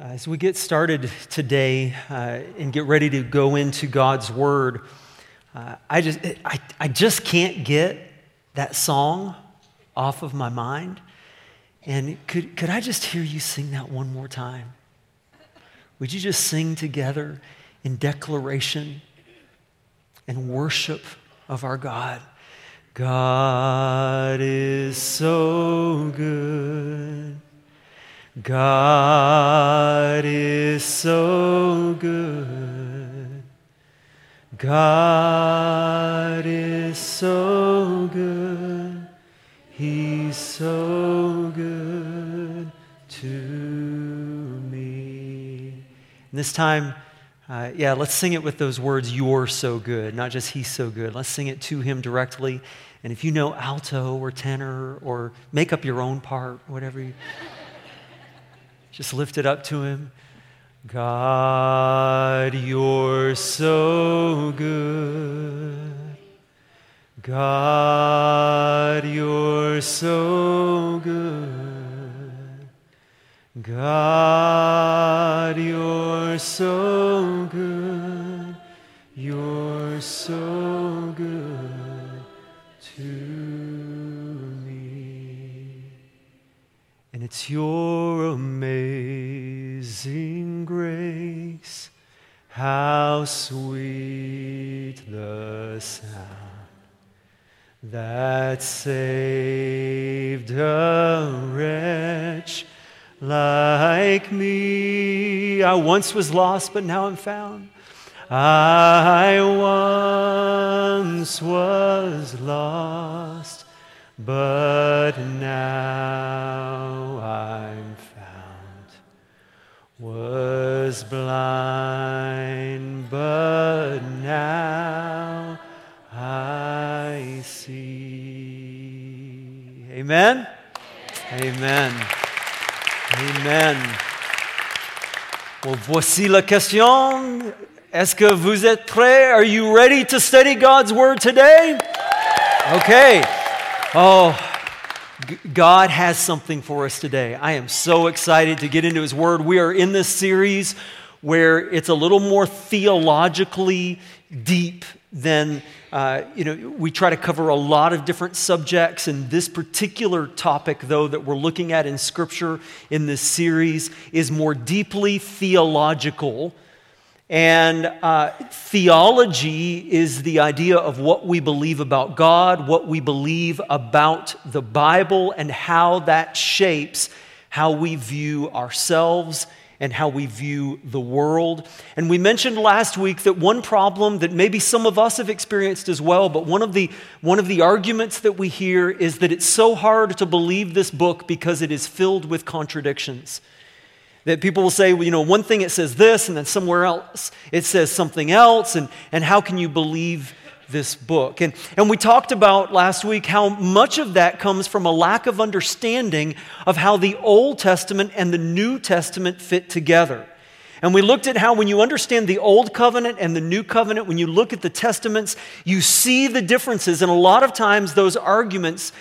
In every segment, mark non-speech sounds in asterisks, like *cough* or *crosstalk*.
Uh, as we get started today uh, and get ready to go into God's Word, uh, I, just, I, I just can't get that song off of my mind. And could, could I just hear you sing that one more time? Would you just sing together in declaration and worship of our God? God is so good. God is so good. God is so good. He's so good to me. And this time, uh, yeah, let's sing it with those words, You're so good, not just He's so good. Let's sing it to Him directly. And if you know alto or tenor or make up your own part, whatever you. Just lift it up to Him. God, you're so good. God, you're so good. God, you're so like me. I once was lost, but now I'm found. I once was lost, but Well, voici la question. Est-ce que vous êtes prêts? Are you ready to study God's Word today? Okay. Oh, God has something for us today. I am so excited to get into His Word. We are in this series where it's a little more theologically deep than, uh, you know, we try to cover a lot of different subjects. And this particular topic, though, that we're looking at in Scripture in this series is more deeply theological and uh, theology is the idea of what we believe about God, what we believe about the Bible, and how that shapes how we view ourselves and how we view the world. And we mentioned last week that one problem that maybe some of us have experienced as well, but one of the, one of the arguments that we hear is that it's so hard to believe this book because it is filled with contradictions. That people will say, well, you know, one thing it says this, and then somewhere else it says something else, and, and how can you believe this book? And, and we talked about last week how much of that comes from a lack of understanding of how the Old Testament and the New Testament fit together. And we looked at how, when you understand the Old Covenant and the New Covenant, when you look at the Testaments, you see the differences. And a lot of times, those arguments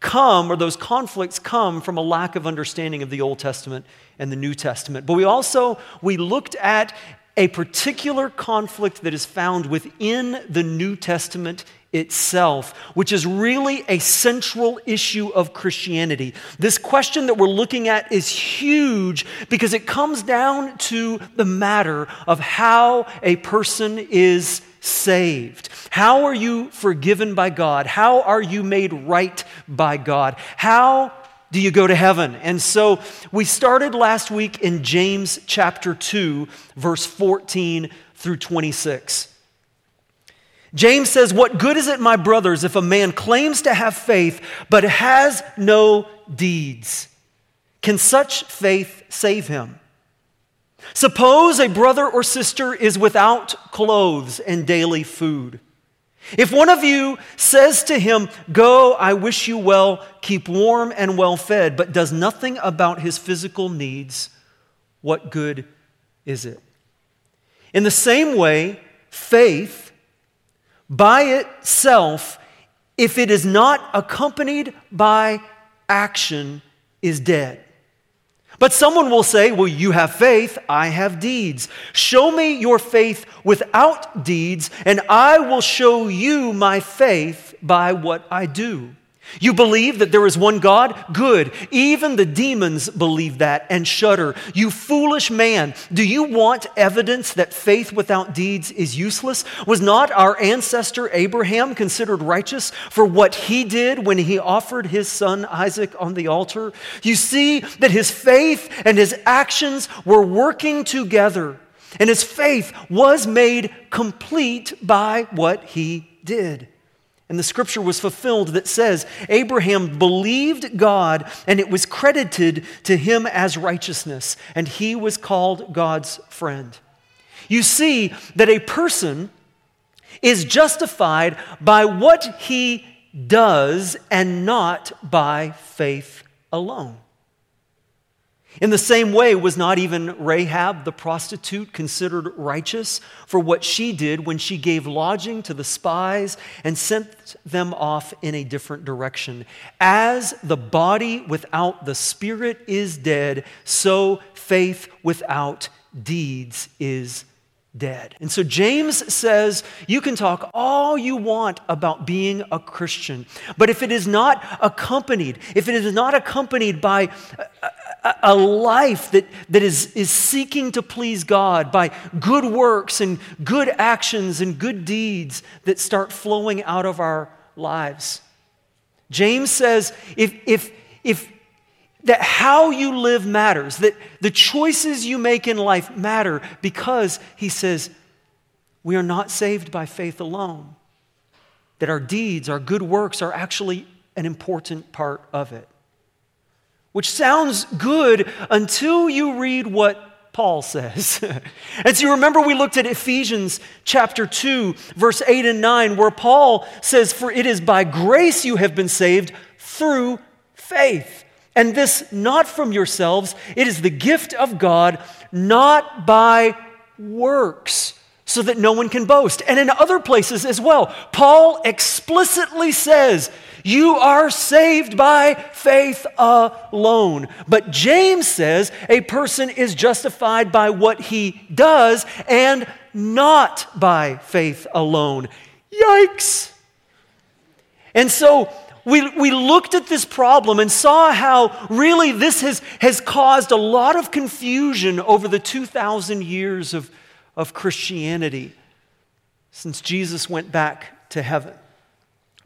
come, or those conflicts come from a lack of understanding of the Old Testament and the New Testament. But we also, we looked at a particular conflict that is found within the New Testament itself, which is really a central issue of Christianity. This question that we're looking at is huge because it comes down to the matter of how a person is saved. How are you forgiven by God? How are you made right by God? How do you go to heaven? And so we started last week in James chapter 2, verse 14 through 26. James says, What good is it, my brothers, if a man claims to have faith but has no deeds? Can such faith save him? Suppose a brother or sister is without clothes and daily food. If one of you says to him, Go, I wish you well, keep warm and well fed, but does nothing about his physical needs, what good is it? In the same way, faith, by itself, if it is not accompanied by action, is dead. But someone will say, Well, you have faith, I have deeds. Show me your faith without deeds, and I will show you my faith by what I do. You believe that there is one God? Good. Even the demons believe that and shudder. You foolish man, do you want evidence that faith without deeds is useless? Was not our ancestor Abraham considered righteous for what he did when he offered his son Isaac on the altar? You see that his faith and his actions were working together, and his faith was made complete by what he did. And the scripture was fulfilled that says, Abraham believed God, and it was credited to him as righteousness, and he was called God's friend. You see that a person is justified by what he does and not by faith alone. In the same way, was not even Rahab the prostitute considered righteous for what she did when she gave lodging to the spies and sent them off in a different direction? As the body without the spirit is dead, so faith without deeds is dead. And so James says you can talk all you want about being a Christian, but if it is not accompanied, if it is not accompanied by a life that, that is, is seeking to please God by good works and good actions and good deeds that start flowing out of our lives. James says if, if, if that how you live matters, that the choices you make in life matter because he says we are not saved by faith alone, that our deeds, our good works are actually an important part of it which sounds good until you read what Paul says. *laughs* and so you remember we looked at Ephesians chapter 2, verse 8 and 9, where Paul says, For it is by grace you have been saved through faith. And this not from yourselves, it is the gift of God, not by works so that no one can boast. And in other places as well, Paul explicitly says, You are saved by faith alone. But James says a person is justified by what he does and not by faith alone. Yikes! And so, we, we looked at this problem and saw how really this has, has caused a lot of confusion over the 2,000 years of of Christianity since Jesus went back to heaven.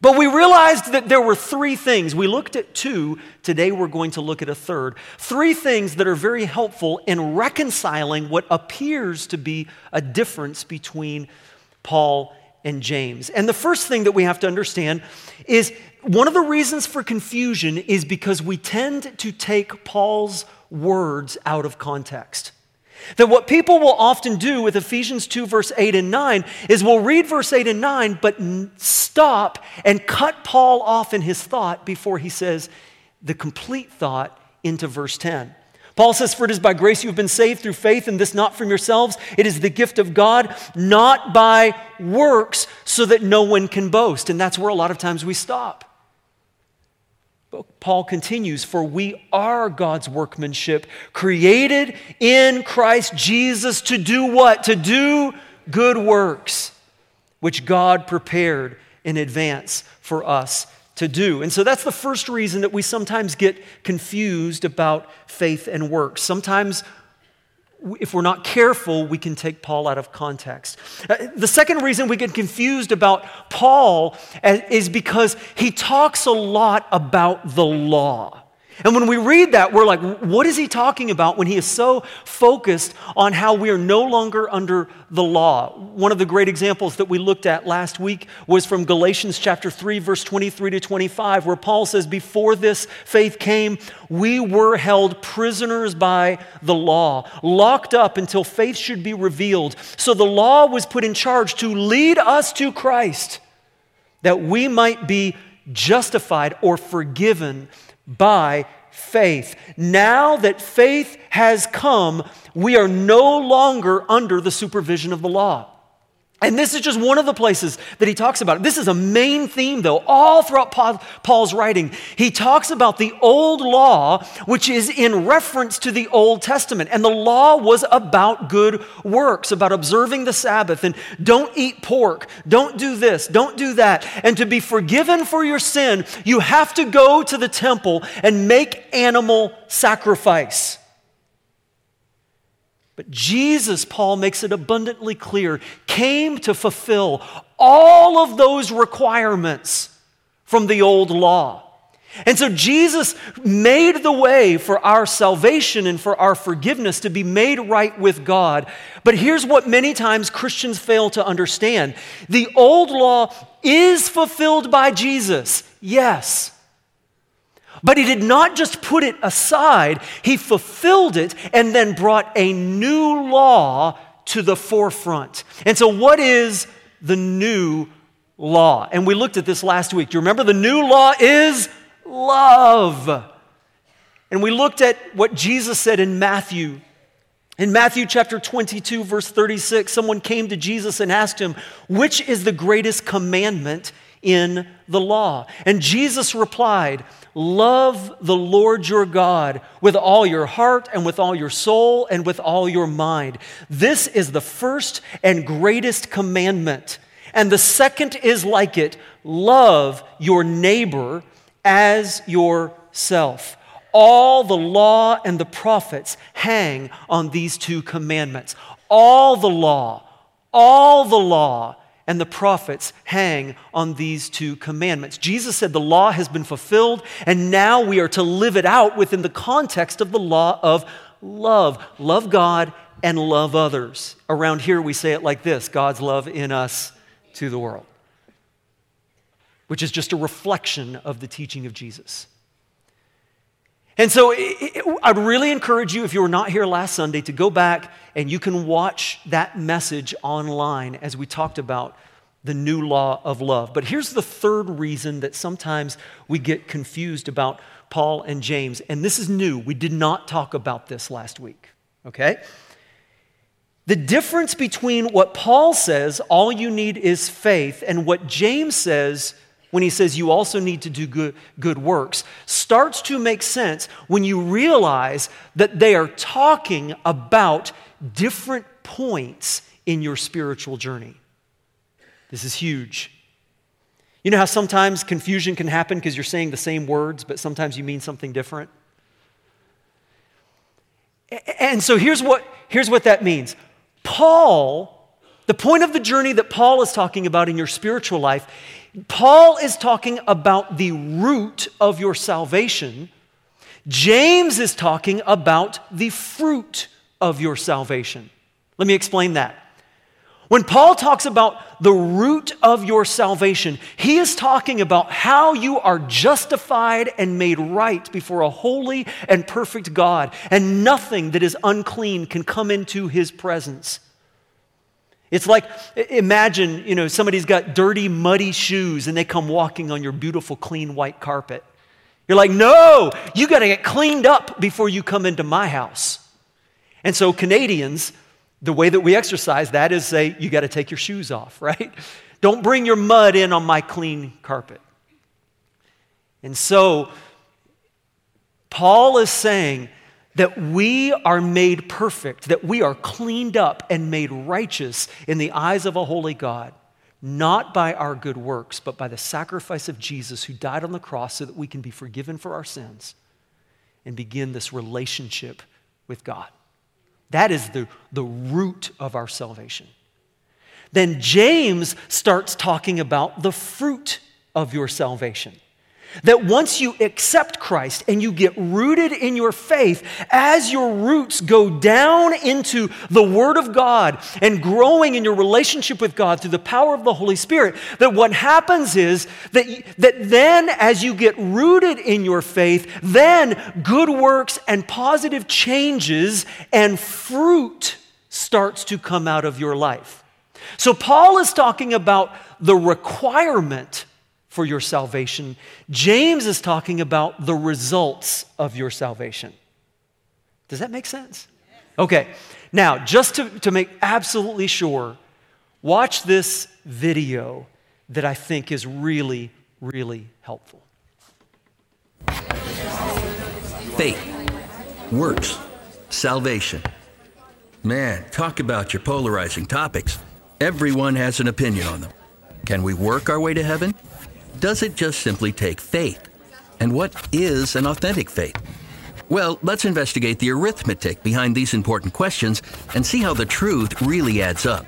But we realized that there were three things. We looked at two. Today we're going to look at a third. Three things that are very helpful in reconciling what appears to be a difference between Paul and James. And the first thing that we have to understand is one of the reasons for confusion is because we tend to take Paul's words out of context. That what people will often do with Ephesians 2, verse 8 and 9, is we'll read verse 8 and 9, but stop and cut Paul off in his thought before he says the complete thought into verse 10. Paul says, For it is by grace you have been saved through faith, and this not from yourselves. It is the gift of God, not by works, so that no one can boast. And that's where a lot of times we stop. Paul continues, for we are God's workmanship, created in Christ Jesus to do what? To do good works, which God prepared in advance for us to do. And so that's the first reason that we sometimes get confused about faith and works. Sometimes if we're not careful, we can take Paul out of context. Uh, the second reason we get confused about Paul uh, is because he talks a lot about the law. And when we read that, we're like, what is he talking about when he is so focused on how we are no longer under the law? One of the great examples that we looked at last week was from Galatians chapter 3, verse 23 to 25, where Paul says, Before this faith came, we were held prisoners by the law, locked up until faith should be revealed. So the law was put in charge to lead us to Christ, that we might be justified or forgiven by faith. Now that faith has come, we are no longer under the supervision of the law. And this is just one of the places that he talks about. This is a main theme, though, all throughout Paul's writing. He talks about the old law, which is in reference to the Old Testament. And the law was about good works, about observing the Sabbath and don't eat pork, don't do this, don't do that. And to be forgiven for your sin, you have to go to the temple and make animal sacrifice. But Jesus, Paul makes it abundantly clear, came to fulfill all of those requirements from the old law. And so Jesus made the way for our salvation and for our forgiveness to be made right with God. But here's what many times Christians fail to understand the old law is fulfilled by Jesus, yes. But he did not just put it aside, he fulfilled it and then brought a new law to the forefront. And so, what is the new law? And we looked at this last week. Do you remember the new law is love? And we looked at what Jesus said in Matthew. In Matthew chapter 22, verse 36, someone came to Jesus and asked him, Which is the greatest commandment in the law? And Jesus replied, Love the Lord your God with all your heart and with all your soul and with all your mind. This is the first and greatest commandment. And the second is like it love your neighbor as yourself. All the law and the prophets hang on these two commandments. All the law, all the law and the prophets hang on these two commandments. Jesus said the law has been fulfilled, and now we are to live it out within the context of the law of love. Love God and love others. Around here, we say it like this God's love in us to the world, which is just a reflection of the teaching of Jesus. And so I'd really encourage you, if you were not here last Sunday, to go back and you can watch that message online as we talked about the new law of love. But here's the third reason that sometimes we get confused about Paul and James. And this is new. We did not talk about this last week, okay? The difference between what Paul says, all you need is faith, and what James says, when he says you also need to do good, good works, starts to make sense when you realize that they are talking about different points in your spiritual journey. This is huge. You know how sometimes confusion can happen because you're saying the same words, but sometimes you mean something different? And so here's what, here's what that means Paul, the point of the journey that Paul is talking about in your spiritual life Paul is talking about the root of your salvation. James is talking about the fruit of your salvation. Let me explain that. When Paul talks about the root of your salvation, he is talking about how you are justified and made right before a holy and perfect God, and nothing that is unclean can come into his presence. It's like imagine, you know, somebody's got dirty, muddy shoes and they come walking on your beautiful, clean white carpet. You're like, no, you got to get cleaned up before you come into my house. And so, Canadians, the way that we exercise that is say, you got to take your shoes off, *laughs* right? Don't bring your mud in on my clean carpet. And so, Paul is saying that we are made perfect, that we are cleaned up and made righteous in the eyes of a holy God, not by our good works, but by the sacrifice of Jesus who died on the cross so that we can be forgiven for our sins and begin this relationship with God. That is the, the root of our salvation. Then James starts talking about the fruit of your salvation. That once you accept Christ and you get rooted in your faith, as your roots go down into the Word of God and growing in your relationship with God through the power of the Holy Spirit, that what happens is that, that then as you get rooted in your faith, then good works and positive changes and fruit starts to come out of your life. So Paul is talking about the requirement for your salvation. James is talking about the results of your salvation. Does that make sense? Okay. Now, just to, to make absolutely sure, watch this video that I think is really, really helpful. Faith, works, salvation. Man, talk about your polarizing topics. Everyone has an opinion on them. Can we work our way to heaven? Does it just simply take faith? And what is an authentic faith? Well, let's investigate the arithmetic behind these important questions and see how the truth really adds up.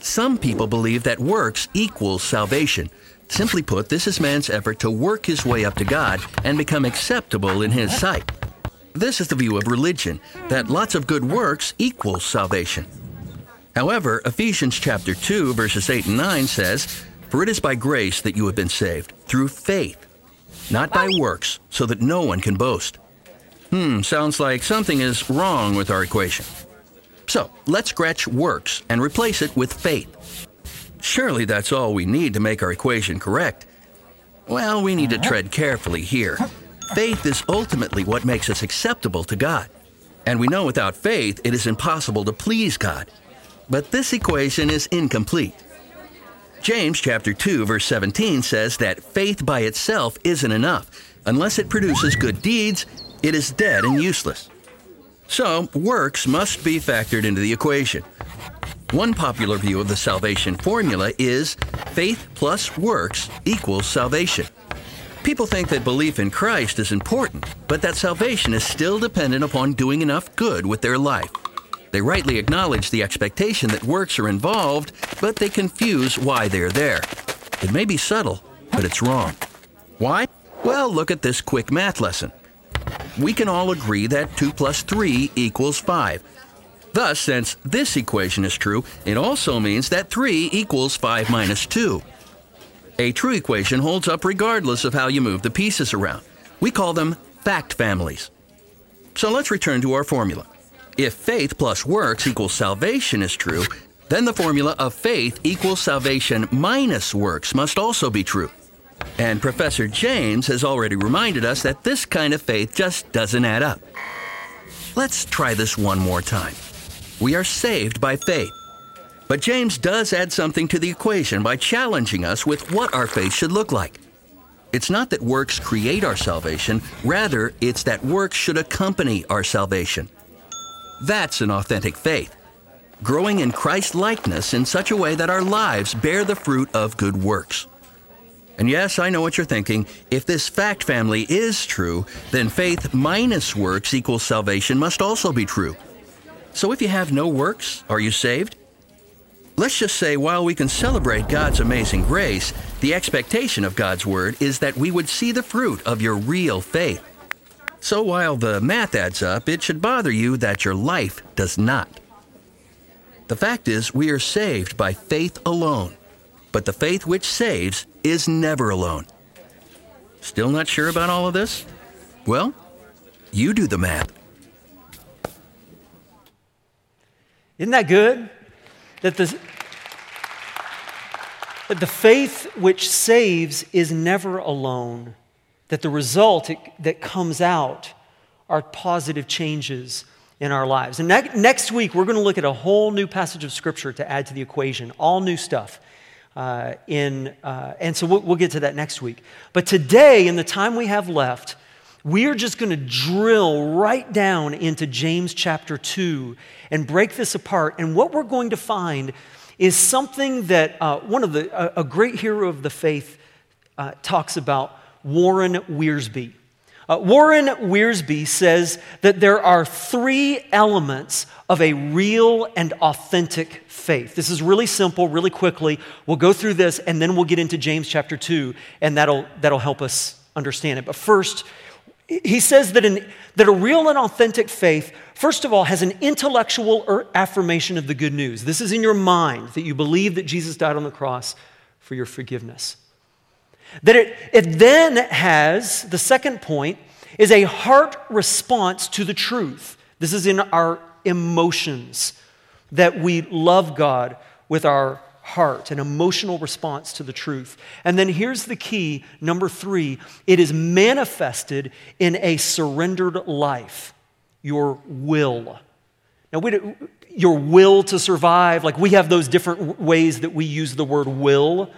Some people believe that works equals salvation. Simply put, this is man's effort to work his way up to God and become acceptable in his sight. This is the view of religion, that lots of good works equals salvation. However, Ephesians chapter 2 verses 8 and 9 says, "For it is by grace that you have been saved, through faith, not by works, so that no one can boast." Hmm, sounds like something is wrong with our equation. So, let's scratch works and replace it with faith. Surely that's all we need to make our equation correct. Well, we need to tread carefully here. Faith is ultimately what makes us acceptable to God. And we know without faith it is impossible to please God. But this equation is incomplete. James chapter 2 verse 17 says that faith by itself isn't enough. Unless it produces good deeds, it is dead and useless. So, works must be factored into the equation. One popular view of the salvation formula is faith plus works equals salvation. People think that belief in Christ is important, but that salvation is still dependent upon doing enough good with their life. They rightly acknowledge the expectation that works are involved, but they confuse why they're there. It may be subtle, but it's wrong. Why? Well, look at this quick math lesson. We can all agree that 2 plus 3 equals 5. Thus, since this equation is true, it also means that 3 equals 5 minus 2. A true equation holds up regardless of how you move the pieces around. We call them fact families. So let's return to our formula. If faith plus works equals salvation is true, then the formula of faith equals salvation minus works must also be true. And Professor James has already reminded us that this kind of faith just doesn't add up. Let's try this one more time. We are saved by faith. But James does add something to the equation by challenging us with what our faith should look like. It's not that works create our salvation, rather, it's that works should accompany our salvation. That's an authentic faith. Growing in Christ likeness in such a way that our lives bear the fruit of good works. And yes, I know what you're thinking. If this fact family is true, then faith minus works equals salvation must also be true. So if you have no works, are you saved? Let's just say while we can celebrate God's amazing grace, the expectation of God's Word is that we would see the fruit of your real faith. So while the math adds up, it should bother you that your life does not. The fact is, we are saved by faith alone, but the faith which saves is never alone. Still not sure about all of this? Well, you do the math. Isn't that good? That the, that the faith which saves is never alone that the result that comes out are positive changes in our lives. And ne- next week, we're going to look at a whole new passage of Scripture to add to the equation, all new stuff. Uh, in, uh, and so we'll, we'll get to that next week. But today, in the time we have left, we are just going to drill right down into James chapter 2 and break this apart. And what we're going to find is something that uh, one of the, a, a, great hero of the faith uh, talks about Warren Wiersbe. Uh, Warren Wiersbe says that there are three elements of a real and authentic faith. This is really simple, really quickly. We'll go through this and then we'll get into James chapter 2, and that'll, that'll help us understand it. But first, he says that, an, that a real and authentic faith, first of all, has an intellectual affirmation of the good news. This is in your mind that you believe that Jesus died on the cross for your forgiveness. That it, it then has, the second point, is a heart response to the truth. This is in our emotions that we love God with our heart, an emotional response to the truth. And then here's the key number three it is manifested in a surrendered life, your will. Now, we, your will to survive, like we have those different ways that we use the word will.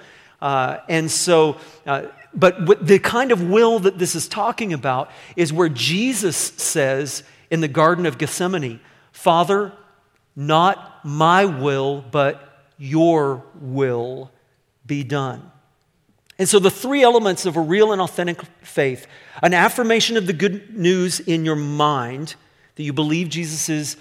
Uh, and so, uh, but the kind of will that this is talking about is where Jesus says in the Garden of Gethsemane, Father, not my will, but your will be done. And so, the three elements of a real and authentic faith an affirmation of the good news in your mind that you believe Jesus is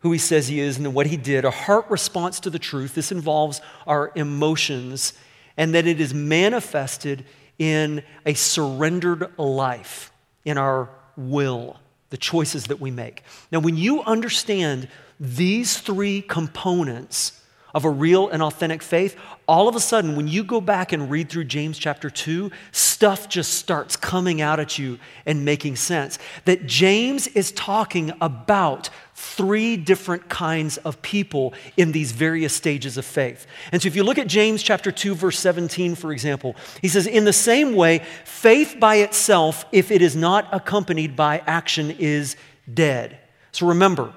who he says he is and what he did, a heart response to the truth. This involves our emotions, and that it is manifested in a surrendered life, in our will, the choices that we make. Now, when you understand these three components of a real and authentic faith, all of a sudden, when you go back and read through James chapter 2, stuff just starts coming out at you and making sense. That James is talking about three different kinds of people in these various stages of faith. And so if you look at James chapter 2 verse 17 for example, he says in the same way faith by itself if it is not accompanied by action is dead. So remember,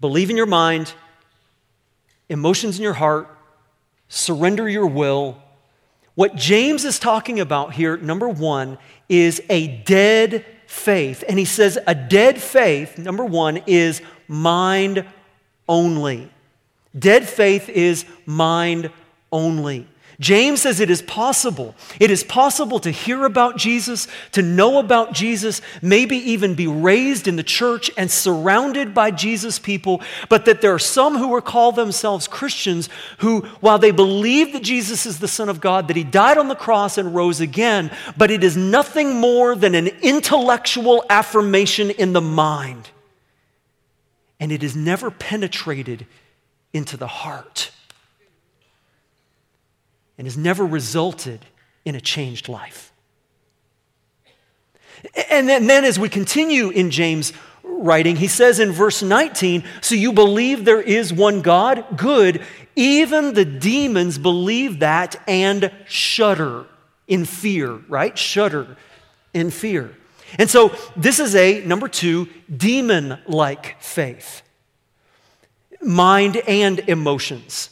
believe in your mind, emotions in your heart, surrender your will. What James is talking about here, number one, is a dead faith. And he says a dead faith, number one, is mind only. Dead faith is mind only. James says it is possible. It is possible to hear about Jesus, to know about Jesus, maybe even be raised in the church and surrounded by Jesus people, but that there are some who are called themselves Christians who, while they believe that Jesus is the Son of God, that he died on the cross and rose again, but it is nothing more than an intellectual affirmation in the mind. And it is never penetrated into the heart and has never resulted in a changed life. And then, then, as we continue in James' writing, he says in verse 19, So you believe there is one God? Good. Even the demons believe that and shudder in fear, right? Shudder in fear. And so this is a, number two, demon like faith mind and emotions.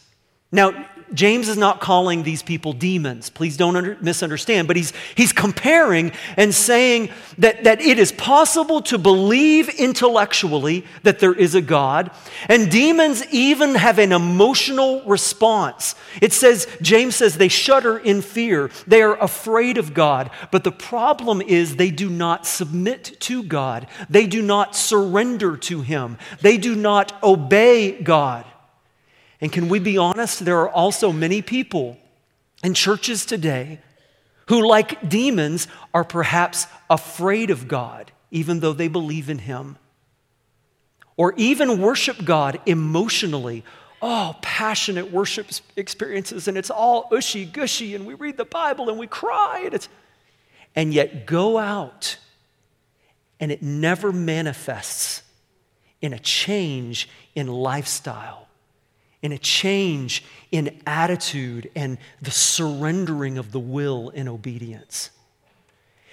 Now, James is not calling these people demons. Please don't under, misunderstand. But he's, he's comparing and saying that, that it is possible to believe intellectually that there is a God. And demons even have an emotional response. It says, James says, they shudder in fear. They are afraid of God. But the problem is they do not submit to God, they do not surrender to Him, they do not obey God. And can we be honest? There are also many people in churches today who, like demons, are perhaps afraid of God, even though they believe in Him. Or even worship God emotionally. Oh, passionate worship experiences, and it's all ushy gushy, and we read the Bible and we cry, and, and yet go out, and it never manifests in a change in lifestyle in a change in attitude and the surrendering of the will in obedience.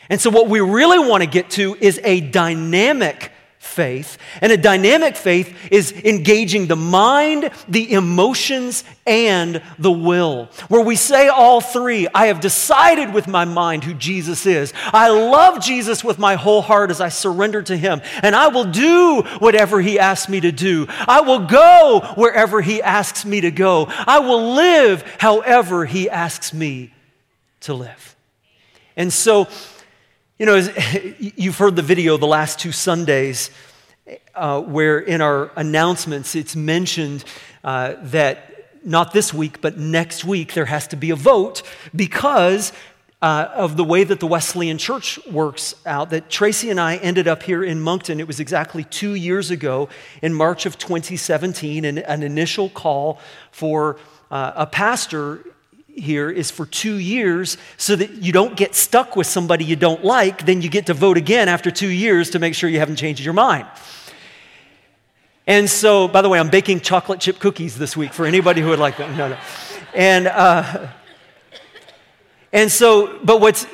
And so, what we really want to get to is a dynamic faith. And a dynamic faith is engaging the mind, the emotions, and the will. Where we say all three I have decided with my mind who Jesus is. I love Jesus with my whole heart as I surrender to him. And I will do whatever he asks me to do. I will go wherever he asks me to go. I will live however he asks me to live. And so, you know, *laughs* you've heard the video the last two Sundays uh, where in our announcements it's mentioned uh, that not this week, but next week there has to be a vote because uh, of the way that the Wesleyan Church works out. That Tracy and I ended up here in Moncton. It was exactly two years ago in March of 2017, and an initial call for uh, a pastor here is for two years so that you don't get stuck with somebody you don't like. Then you get to vote again after two years to make sure you haven't changed your mind. And so, by the way, I'm baking chocolate chip cookies this week for anybody who would like them. No, no. And, uh, and so, but what's,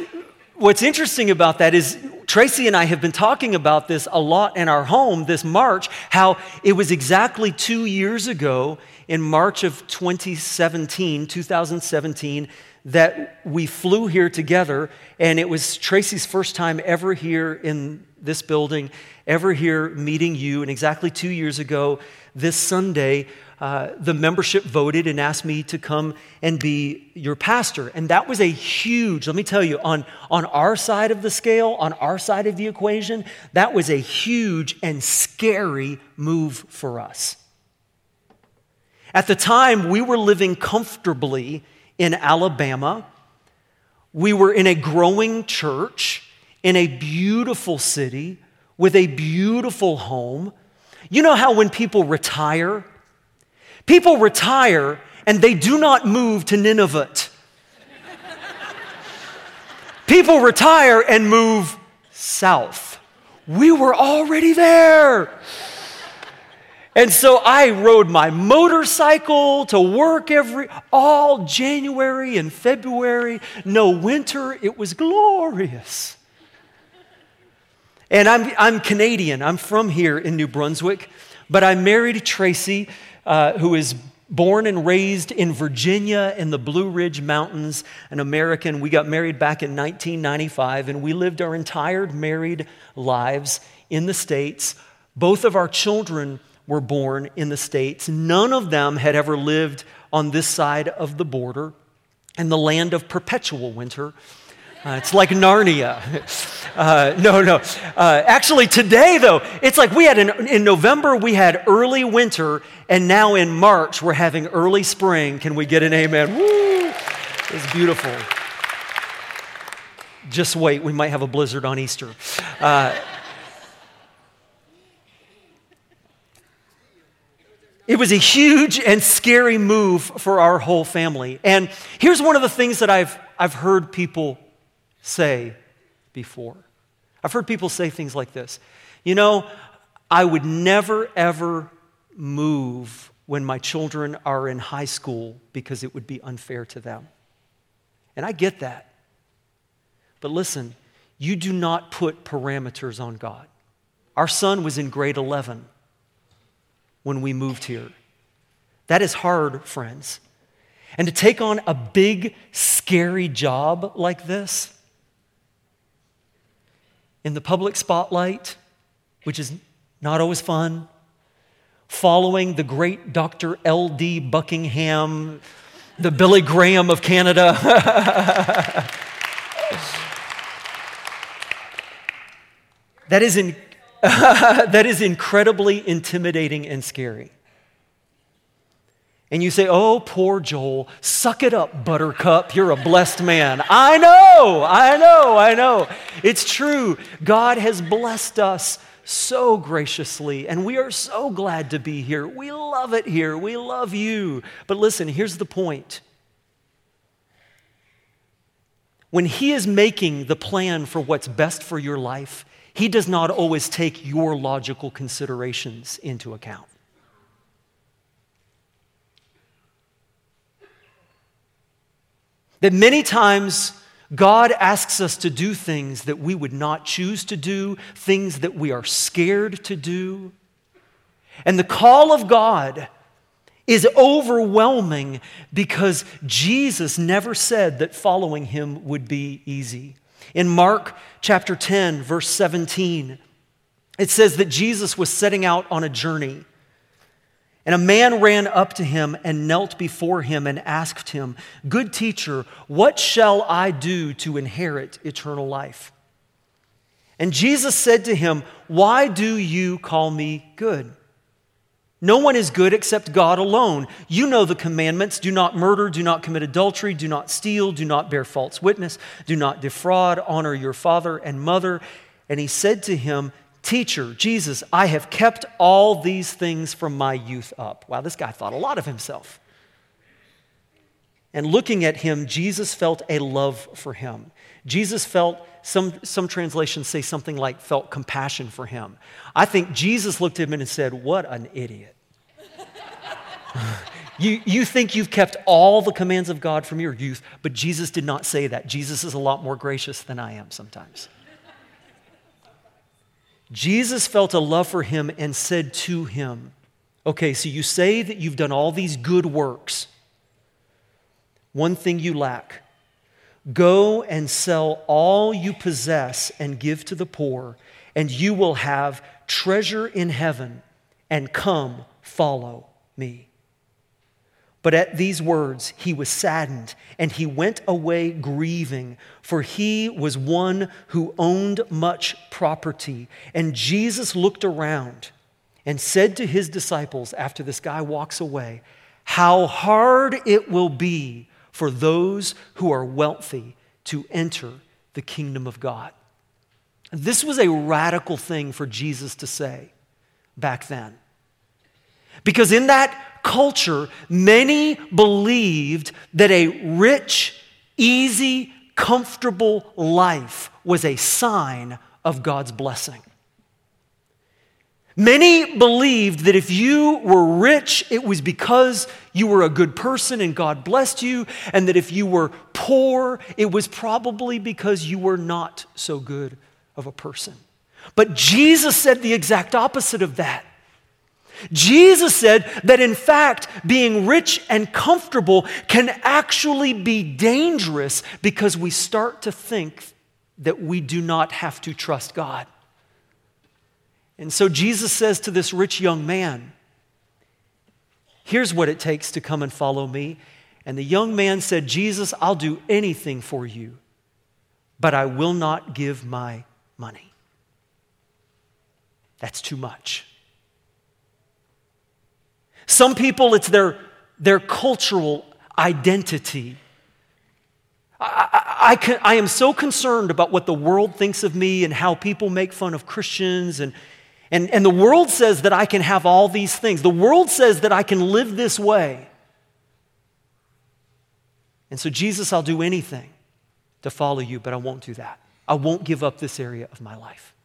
what's interesting about that is Tracy and I have been talking about this a lot in our home this March, how it was exactly two years ago in March of 2017, 2017, that we flew here together, and it was Tracy's first time ever here in this building, ever here meeting you. And exactly two years ago, this Sunday, uh, the membership voted and asked me to come and be your pastor. And that was a huge, let me tell you, on, on our side of the scale, on our side of the equation, that was a huge and scary move for us. At the time, we were living comfortably in Alabama. We were in a growing church in a beautiful city with a beautiful home. You know how when people retire, people retire and they do not move to Nineveh. people retire and move south. We were already there. And so I rode my motorcycle to work every all January and February, no winter. It was glorious. And I'm, I'm Canadian. I'm from here in New Brunswick, but I married Tracy, uh, who is born and raised in Virginia in the Blue Ridge Mountains, an American. We got married back in 1995, and we lived our entire married lives in the States. Both of our children were born in the States. None of them had ever lived on this side of the border in the land of perpetual winter. Uh, it's like Narnia. *laughs* Uh, no, no. Uh, actually, today, though, it's like we had an, in November, we had early winter, and now in March, we're having early spring. Can we get an amen? Woo! It's beautiful. Just wait, we might have a blizzard on Easter. It was a huge and scary move for our whole family. And here's one of the things that I've, I've heard people say before. I've heard people say things like this You know, I would never, ever move when my children are in high school because it would be unfair to them. And I get that. But listen, you do not put parameters on God. Our son was in grade 11 when we moved here. That is hard, friends. And to take on a big, scary job like this in the public spotlight, which is not always fun, following the great Dr. L.D. Buckingham, the Billy Graham of Canada. *laughs* that is in, *laughs* that is incredibly intimidating and scary. And you say, Oh, poor Joel, suck it up, buttercup. You're a blessed man. I know, I know, I know. It's true. God has blessed us so graciously, and we are so glad to be here. We love it here. We love you. But listen, here's the point. When He is making the plan for what's best for your life, he does not always take your logical considerations into account. That many times God asks us to do things that we would not choose to do, things that we are scared to do. And the call of God is overwhelming because Jesus never said that following him would be easy. In Mark chapter 10, verse 17, it says that Jesus was setting out on a journey. And a man ran up to him and knelt before him and asked him, Good teacher, what shall I do to inherit eternal life? And Jesus said to him, Why do you call me good? No one is good except God alone. You know the commandments do not murder, do not commit adultery, do not steal, do not bear false witness, do not defraud, honor your father and mother. And he said to him, Teacher, Jesus, I have kept all these things from my youth up. Wow, this guy thought a lot of himself. And looking at him, Jesus felt a love for him. Jesus felt, some, some translations say something like felt compassion for him. I think Jesus looked at him and said, What an idiot. *laughs* you, you think you've kept all the commands of God from your youth, but Jesus did not say that. Jesus is a lot more gracious than I am sometimes. Jesus felt a love for him and said to him, Okay, so you say that you've done all these good works. One thing you lack go and sell all you possess and give to the poor, and you will have treasure in heaven, and come follow me. But at these words, he was saddened, and he went away grieving, for he was one who owned much property. And Jesus looked around and said to his disciples after this guy walks away, How hard it will be for those who are wealthy to enter the kingdom of God. This was a radical thing for Jesus to say back then. Because in that culture, many believed that a rich, easy, comfortable life was a sign of God's blessing. Many believed that if you were rich, it was because you were a good person and God blessed you, and that if you were poor, it was probably because you were not so good of a person. But Jesus said the exact opposite of that. Jesus said that in fact, being rich and comfortable can actually be dangerous because we start to think that we do not have to trust God. And so Jesus says to this rich young man, Here's what it takes to come and follow me. And the young man said, Jesus, I'll do anything for you, but I will not give my money. That's too much. Some people, it's their, their cultural identity. I, I, I, can, I am so concerned about what the world thinks of me and how people make fun of Christians. And, and, and the world says that I can have all these things. The world says that I can live this way. And so, Jesus, I'll do anything to follow you, but I won't do that. I won't give up this area of my life.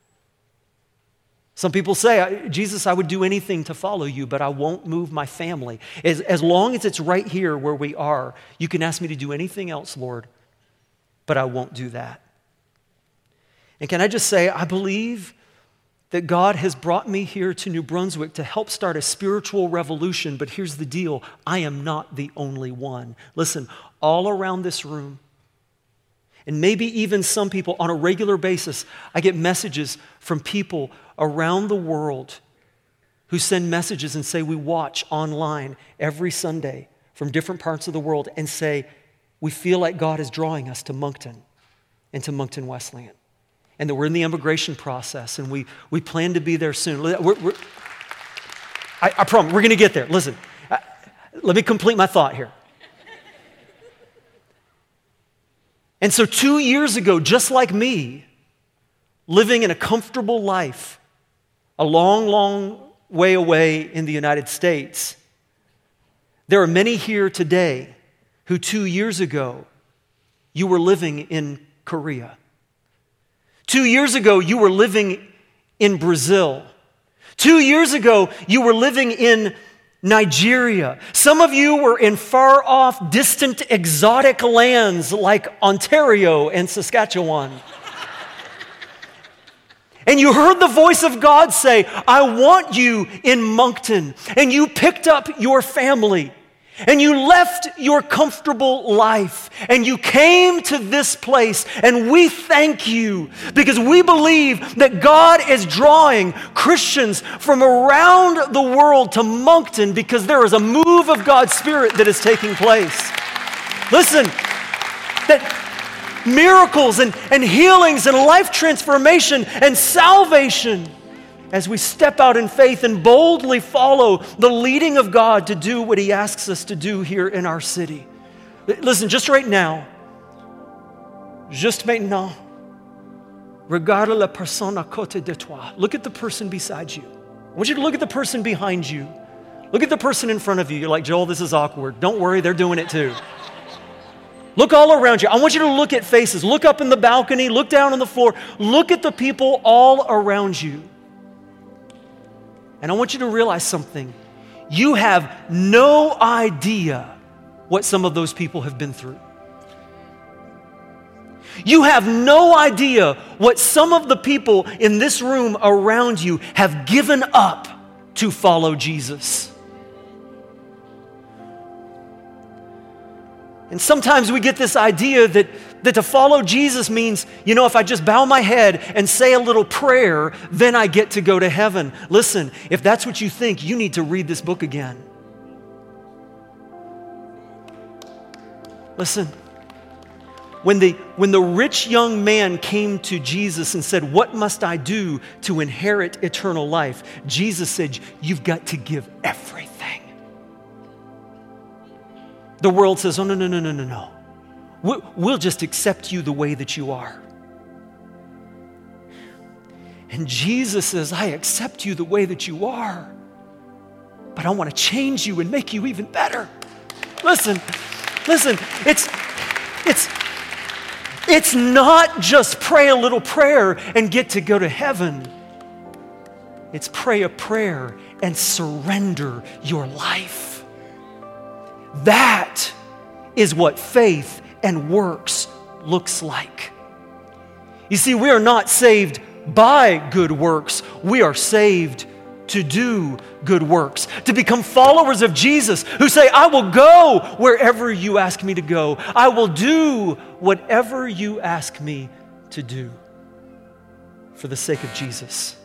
Some people say, Jesus, I would do anything to follow you, but I won't move my family. As, as long as it's right here where we are, you can ask me to do anything else, Lord, but I won't do that. And can I just say, I believe that God has brought me here to New Brunswick to help start a spiritual revolution, but here's the deal I am not the only one. Listen, all around this room, and maybe even some people on a regular basis, I get messages from people around the world who send messages and say, We watch online every Sunday from different parts of the world and say, We feel like God is drawing us to Moncton and to Moncton Wesleyan. And that we're in the immigration process and we, we plan to be there soon. We're, we're, I, I promise, we're going to get there. Listen, uh, let me complete my thought here. And so, two years ago, just like me, living in a comfortable life, a long, long way away in the United States. There are many here today who two years ago you were living in Korea. Two years ago you were living in Brazil. Two years ago you were living in Nigeria. Some of you were in far off, distant, exotic lands like Ontario and Saskatchewan. And you heard the voice of God say, I want you in Moncton. And you picked up your family and you left your comfortable life and you came to this place. And we thank you because we believe that God is drawing Christians from around the world to Moncton because there is a move of God's Spirit that is taking place. Listen, that miracles and, and healings and life transformation and salvation as we step out in faith and boldly follow the leading of God to do what He asks us to do here in our city. Listen, just right now, just maintenant, regarde la personne à côté de toi. Look at the person beside you. I want you to look at the person behind you. Look at the person in front of you. You're like, Joel, this is awkward. Don't worry, they're doing it too. Look all around you. I want you to look at faces. Look up in the balcony, look down on the floor. Look at the people all around you. And I want you to realize something. You have no idea what some of those people have been through. You have no idea what some of the people in this room around you have given up to follow Jesus. And sometimes we get this idea that, that to follow Jesus means, you know, if I just bow my head and say a little prayer, then I get to go to heaven. Listen, if that's what you think, you need to read this book again. Listen, when the, when the rich young man came to Jesus and said, What must I do to inherit eternal life? Jesus said, You've got to give everything. The world says, Oh, no, no, no, no, no, no. We'll just accept you the way that you are. And Jesus says, I accept you the way that you are, but I want to change you and make you even better. Listen, listen, it's, it's, it's not just pray a little prayer and get to go to heaven. It's pray a prayer and surrender your life. That is what faith and works looks like. You see, we are not saved by good works, we are saved to do good works, to become followers of Jesus who say, I will go wherever you ask me to go. I will do whatever you ask me to do for the sake of Jesus.